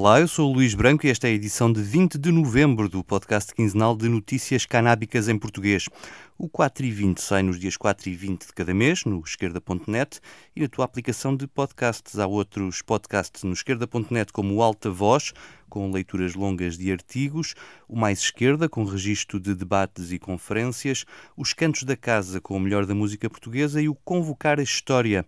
Olá, eu sou o Luís Branco e esta é a edição de 20 de novembro do podcast quinzenal de notícias canábicas em português. O 4 e 20 sai nos dias 4 e 20 de cada mês no esquerda.net e na tua aplicação de podcasts. Há outros podcasts no esquerda.net como o Alta Voz, com leituras longas de artigos, o Mais Esquerda, com registro de debates e conferências, os Cantos da Casa, com o melhor da música portuguesa e o Convocar a História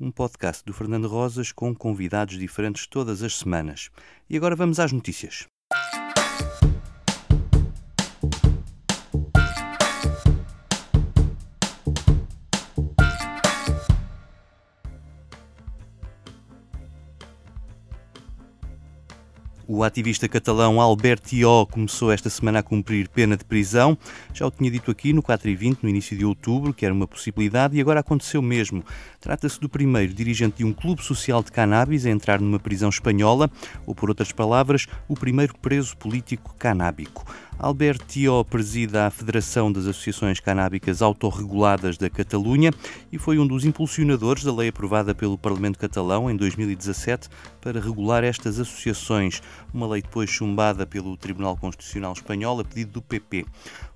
um podcast do Fernando Rosas com convidados diferentes todas as semanas. E agora vamos às notícias. O ativista catalão Albert Ió começou esta semana a cumprir pena de prisão. Já o tinha dito aqui no 4 e 20, no início de outubro, que era uma possibilidade, e agora aconteceu mesmo. Trata-se do primeiro dirigente de um clube social de cannabis a entrar numa prisão espanhola, ou, por outras palavras, o primeiro preso político canábico. Albert Tio preside a Federação das Associações Canábicas Autorreguladas da Catalunha e foi um dos impulsionadores da lei aprovada pelo Parlamento Catalão em 2017 para regular estas associações, uma lei depois chumbada pelo Tribunal Constitucional Espanhol a pedido do PP.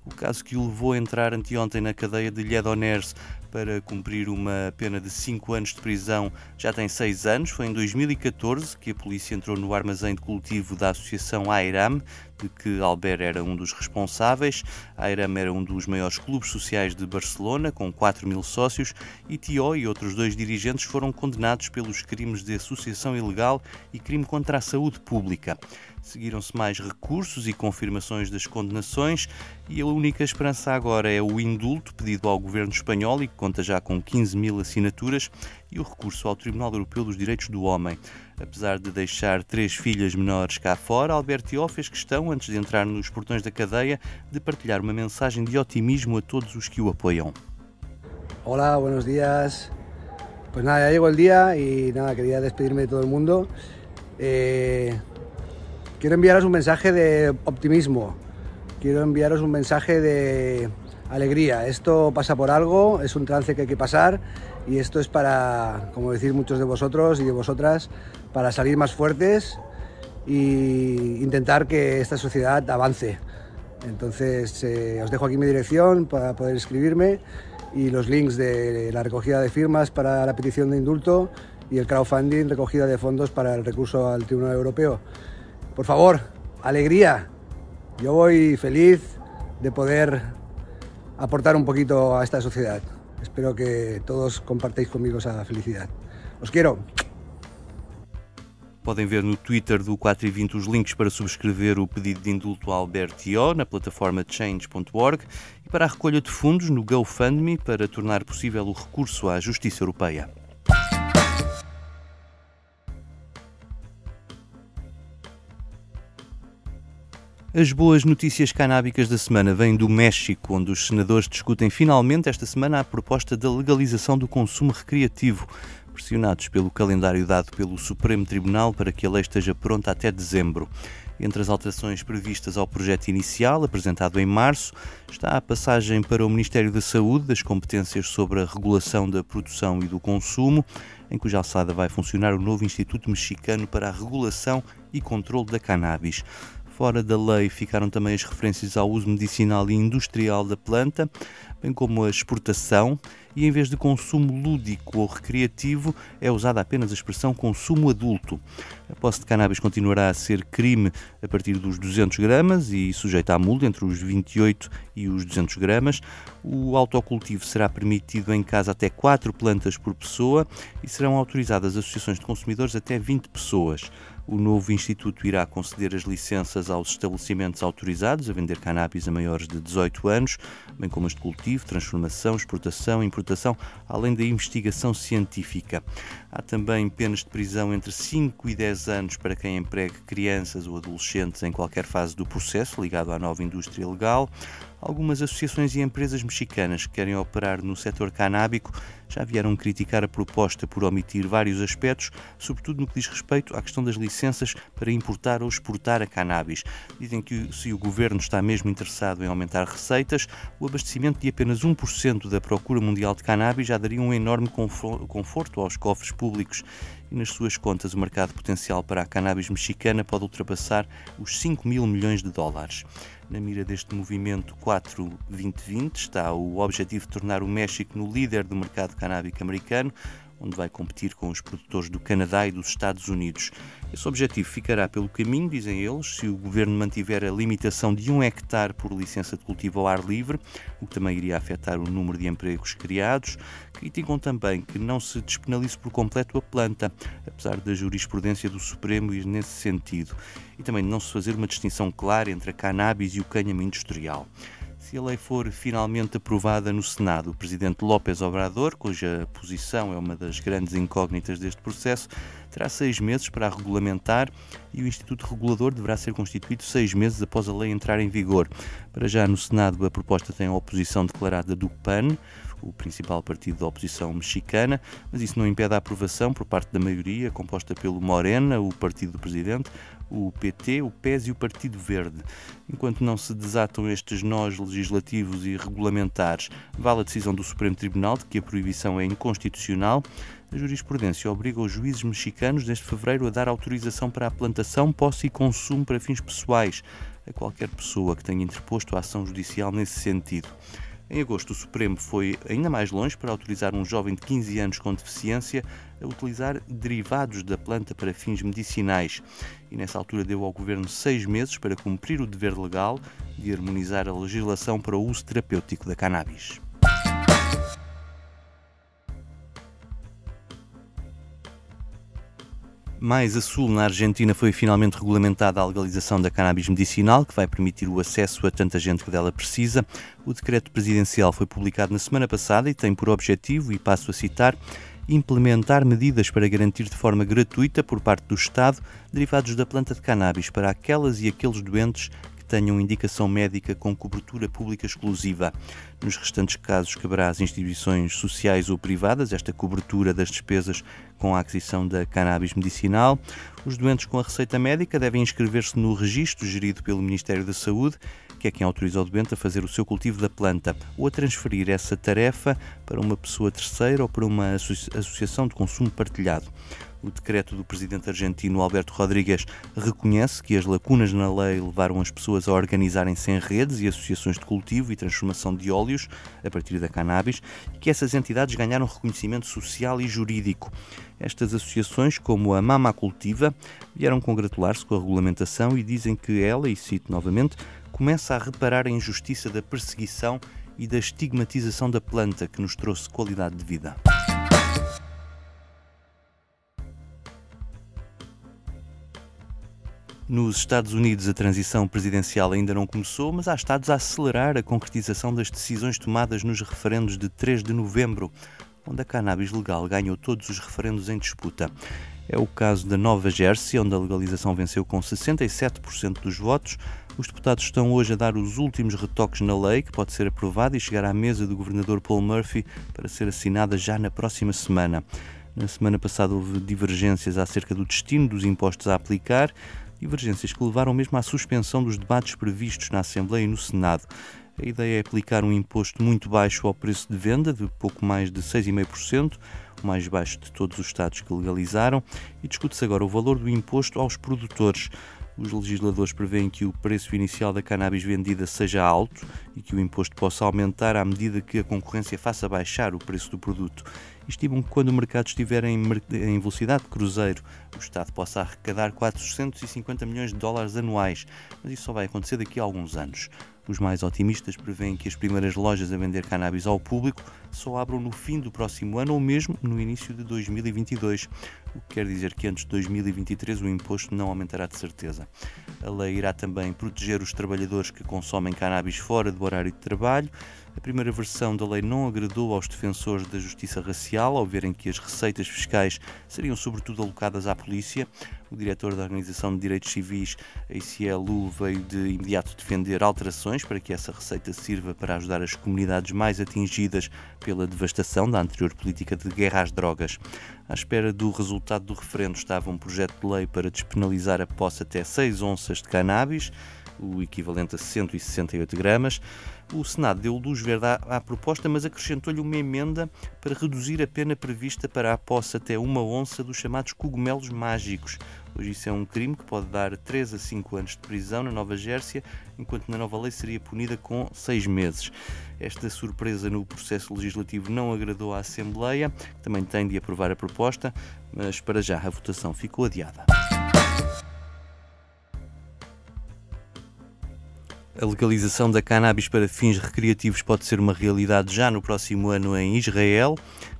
O caso que o levou a entrar anteontem na cadeia de Lledoners para cumprir uma pena de 5 anos de prisão já tem 6 anos. Foi em 2014 que a polícia entrou no armazém de cultivo da Associação AIRAM, de que Albert era um dos responsáveis. AIRAM era um dos maiores clubes sociais de Barcelona, com 4 mil sócios, e Tio e outros dois dirigentes foram condenados pelos crimes de associação ilegal e crime contra a saúde pública. Seguiram-se mais recursos e confirmações das condenações e a única esperança agora é o indulto pedido ao governo espanhol e que conta já com 15 mil assinaturas e o recurso ao Tribunal Europeu dos Direitos do Homem. Apesar de deixar três filhas menores cá fora, Alberto fez questão, antes de entrar nos portões da cadeia, de partilhar uma mensagem de otimismo a todos os que o apoiam. Olá, buenos días. Pues nada, ya llegó el día y nada, despedirme de todo el mundo. Eh, quiero enviaros un mensaje de optimismo, quiero enviaros un mensaje de alegría. Esto pasa por algo, es un trance que hay que pasar y esto es para, como decir muchos de vosotros y de vosotras, para salir más fuertes e intentar que esta sociedad avance. Entonces eh, os dejo aquí mi dirección para poder escribirme y los links de la recogida de firmas para la petición de indulto y el crowdfunding recogida de fondos para el recurso al Tribunal Europeo. Por favor, alegría. Yo voy feliz de poder aportar un poquito a esta sociedad. Espero que todos compartáis conmigo esa felicidad. Os quiero. Podem ver no Twitter do 4 e 20 os links para subscrever o pedido de indulto a Albert Ió na plataforma change.org e para a recolha de fundos no GoFundMe para tornar possível o recurso à Justiça Europeia. As boas notícias canábicas da semana vêm do México, onde os senadores discutem finalmente esta semana a proposta da legalização do consumo recreativo, pressionados pelo calendário dado pelo Supremo Tribunal para que a lei esteja pronta até dezembro. Entre as alterações previstas ao projeto inicial, apresentado em março, está a passagem para o Ministério da Saúde das competências sobre a regulação da produção e do consumo, em cuja alçada vai funcionar o novo Instituto Mexicano para a Regulação e Controlo da Cannabis. Fora da lei ficaram também as referências ao uso medicinal e industrial da planta, bem como a exportação, e em vez de consumo lúdico ou recreativo, é usada apenas a expressão consumo adulto. A posse de cannabis continuará a ser crime a partir dos 200 gramas e sujeita à multa entre os 28 e os 200 gramas. O autocultivo será permitido em casa até 4 plantas por pessoa e serão autorizadas associações de consumidores até 20 pessoas. O novo Instituto irá conceder as licenças aos estabelecimentos autorizados a vender cannabis a maiores de 18 anos, bem como as de cultivo, transformação, exportação, importação, além da investigação científica. Há também penas de prisão entre 5 e 10 anos para quem empregue crianças ou adolescentes em qualquer fase do processo ligado à nova indústria legal. Algumas associações e empresas mexicanas que querem operar no setor canábico já vieram criticar a proposta por omitir vários aspectos, sobretudo no que diz respeito à questão das licenças para importar ou exportar a cannabis. Dizem que se o governo está mesmo interessado em aumentar receitas, o abastecimento de apenas 1% da procura mundial de cannabis já daria um enorme conforto aos cofres públicos e nas suas contas o mercado potencial para a cannabis mexicana pode ultrapassar os 5 mil milhões de dólares. Na mira deste movimento 4-2020 está o objetivo de tornar o México no líder do mercado canábico americano, onde vai competir com os produtores do Canadá e dos Estados Unidos. Esse objetivo ficará pelo caminho, dizem eles, se o governo mantiver a limitação de um hectare por licença de cultivo ao ar livre, o que também iria afetar o número de empregos criados. Criticam também que não se despenalize por completo a planta, apesar da jurisprudência do Supremo ir nesse sentido, e também de não se fazer uma distinção clara entre a cannabis e o cânhamo industrial. Se a lei for finalmente aprovada no Senado, o presidente López Obrador, cuja posição é uma das grandes incógnitas deste processo, terá seis meses para a regulamentar e o Instituto Regulador deverá ser constituído seis meses após a lei entrar em vigor. Para já no Senado, a proposta tem a oposição declarada do PAN, o principal partido da oposição mexicana, mas isso não impede a aprovação por parte da maioria, composta pelo Morena, o partido do presidente, o PT, o PES e o Partido Verde. Enquanto não se desatam estes nós legislativos e regulamentares, vale a decisão do Supremo Tribunal de que a proibição é inconstitucional. A jurisprudência obriga os juízes mexicanos desde fevereiro a dar autorização para a plantação, posse e consumo para fins pessoais a qualquer pessoa que tenha interposto a ação judicial nesse sentido. Em agosto, o Supremo foi ainda mais longe para autorizar um jovem de 15 anos com deficiência a utilizar derivados da planta para fins medicinais. E nessa altura deu ao Governo seis meses para cumprir o dever legal de harmonizar a legislação para o uso terapêutico da cannabis. Mais a sul, na Argentina, foi finalmente regulamentada a legalização da cannabis medicinal, que vai permitir o acesso a tanta gente que dela precisa. O decreto presidencial foi publicado na semana passada e tem por objetivo, e passo a citar, implementar medidas para garantir de forma gratuita por parte do Estado derivados da planta de cannabis para aquelas e aqueles doentes que tenham indicação médica com cobertura pública exclusiva. Nos restantes casos, caberá às instituições sociais ou privadas esta cobertura das despesas com a aquisição da cannabis medicinal. Os doentes com a receita médica devem inscrever-se no registro gerido pelo Ministério da Saúde, que é quem autoriza o doente a fazer o seu cultivo da planta, ou a transferir essa tarefa para uma pessoa terceira ou para uma associação de consumo partilhado. O decreto do presidente argentino Alberto Rodrigues reconhece que as lacunas na lei levaram as pessoas a organizarem-se em redes e associações de cultivo e transformação de óleos a partir da cannabis e que essas entidades ganharam reconhecimento social e jurídico. Estas associações, como a Mama Cultiva, vieram congratular-se com a regulamentação e dizem que ela, e cito novamente, começa a reparar a injustiça da perseguição e da estigmatização da planta que nos trouxe qualidade de vida. Nos Estados Unidos, a transição presidencial ainda não começou, mas há estados a acelerar a concretização das decisões tomadas nos referendos de 3 de novembro, onde a cannabis legal ganhou todos os referendos em disputa. É o caso da Nova Jersey, onde a legalização venceu com 67% dos votos. Os deputados estão hoje a dar os últimos retoques na lei, que pode ser aprovada e chegar à mesa do governador Paul Murphy para ser assinada já na próxima semana. Na semana passada houve divergências acerca do destino dos impostos a aplicar divergências que levaram mesmo à suspensão dos debates previstos na Assembleia e no Senado. A ideia é aplicar um imposto muito baixo ao preço de venda, de pouco mais de 6,5%, o mais baixo de todos os Estados que legalizaram, e discute-se agora o valor do imposto aos produtores. Os legisladores prevêem que o preço inicial da cannabis vendida seja alto e que o imposto possa aumentar à medida que a concorrência faça baixar o preço do produto. Estimam que quando o mercado estiver em, em velocidade de cruzeiro, o Estado possa arrecadar 450 milhões de dólares anuais, mas isso só vai acontecer daqui a alguns anos. Os mais otimistas prevêem que as primeiras lojas a vender cannabis ao público só abram no fim do próximo ano ou mesmo no início de 2022, o que quer dizer que antes de 2023 o imposto não aumentará de certeza. A lei irá também proteger os trabalhadores que consomem cannabis fora do horário de trabalho. A primeira versão da lei não agradou aos defensores da justiça racial ao verem que as receitas fiscais seriam sobretudo alocadas à polícia. O diretor da Organização de Direitos Civis, ACLU, veio de imediato defender alterações para que essa receita sirva para ajudar as comunidades mais atingidas pela devastação da anterior política de guerra às drogas. À espera do resultado do referendo estava um projeto de lei para despenalizar a posse até 6 onças de cannabis o equivalente a 168 gramas. O Senado deu luz verde à, à proposta, mas acrescentou-lhe uma emenda para reduzir a pena prevista para a posse até uma onça dos chamados cogumelos mágicos. Hoje isso é um crime que pode dar 3 a 5 anos de prisão na Nova Gércia, enquanto na nova lei seria punida com 6 meses. Esta surpresa no processo legislativo não agradou à Assembleia, que também tem de aprovar a proposta, mas para já a votação ficou adiada. A legalização da cannabis para fins recreativos pode ser uma realidade já no próximo ano em Israel.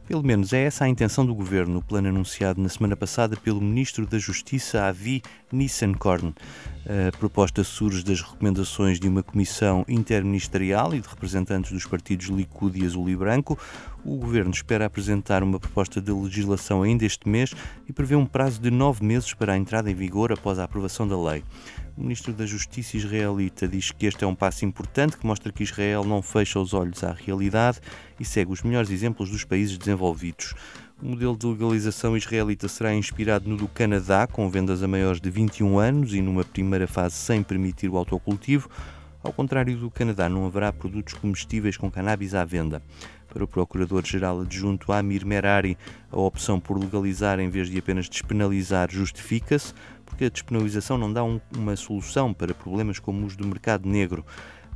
Pelo menos é essa a intenção do governo, o plano anunciado na semana passada pelo ministro da Justiça, Avi Nissenkorn. A proposta surge das recomendações de uma comissão interministerial e de representantes dos partidos Likud e Azul e Branco. O governo espera apresentar uma proposta de legislação ainda este mês e prevê um prazo de nove meses para a entrada em vigor após a aprovação da lei. O ministro da Justiça israelita diz que este é um passo importante que mostra que Israel não fecha os olhos à realidade e segue os melhores exemplos dos países desenvolvidos. O modelo de legalização israelita será inspirado no do Canadá, com vendas a maiores de 21 anos e numa primeira fase sem permitir o autocultivo. Ao contrário do Canadá, não haverá produtos comestíveis com cannabis à venda. Para o Procurador-Geral Adjunto Amir Merari, a opção por legalizar em vez de apenas despenalizar justifica-se, porque a despenalização não dá um, uma solução para problemas como os do mercado negro.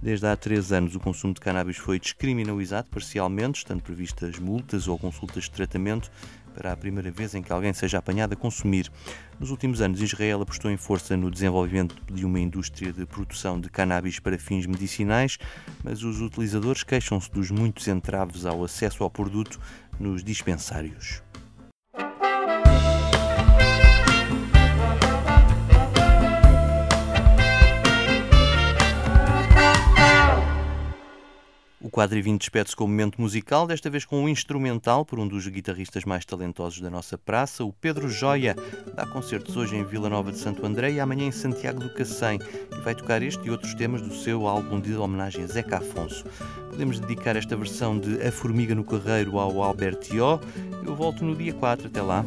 Desde há três anos, o consumo de cannabis foi descriminalizado parcialmente, estando previstas multas ou consultas de tratamento para a primeira vez em que alguém seja apanhado a consumir. Nos últimos anos, Israel apostou em força no desenvolvimento de uma indústria de produção de cannabis para fins medicinais, mas os utilizadores queixam-se dos muitos entraves ao acesso ao produto nos dispensários. O quadro e 20 despede-se com um momento musical, desta vez com um instrumental por um dos guitarristas mais talentosos da nossa praça, o Pedro Joia. Dá concertos hoje em Vila Nova de Santo André e amanhã em Santiago do Cacém e vai tocar este e outros temas do seu álbum de homenagem a Zeca Afonso. Podemos dedicar esta versão de A Formiga no Carreiro ao Albertio. Eu volto no dia 4. Até lá.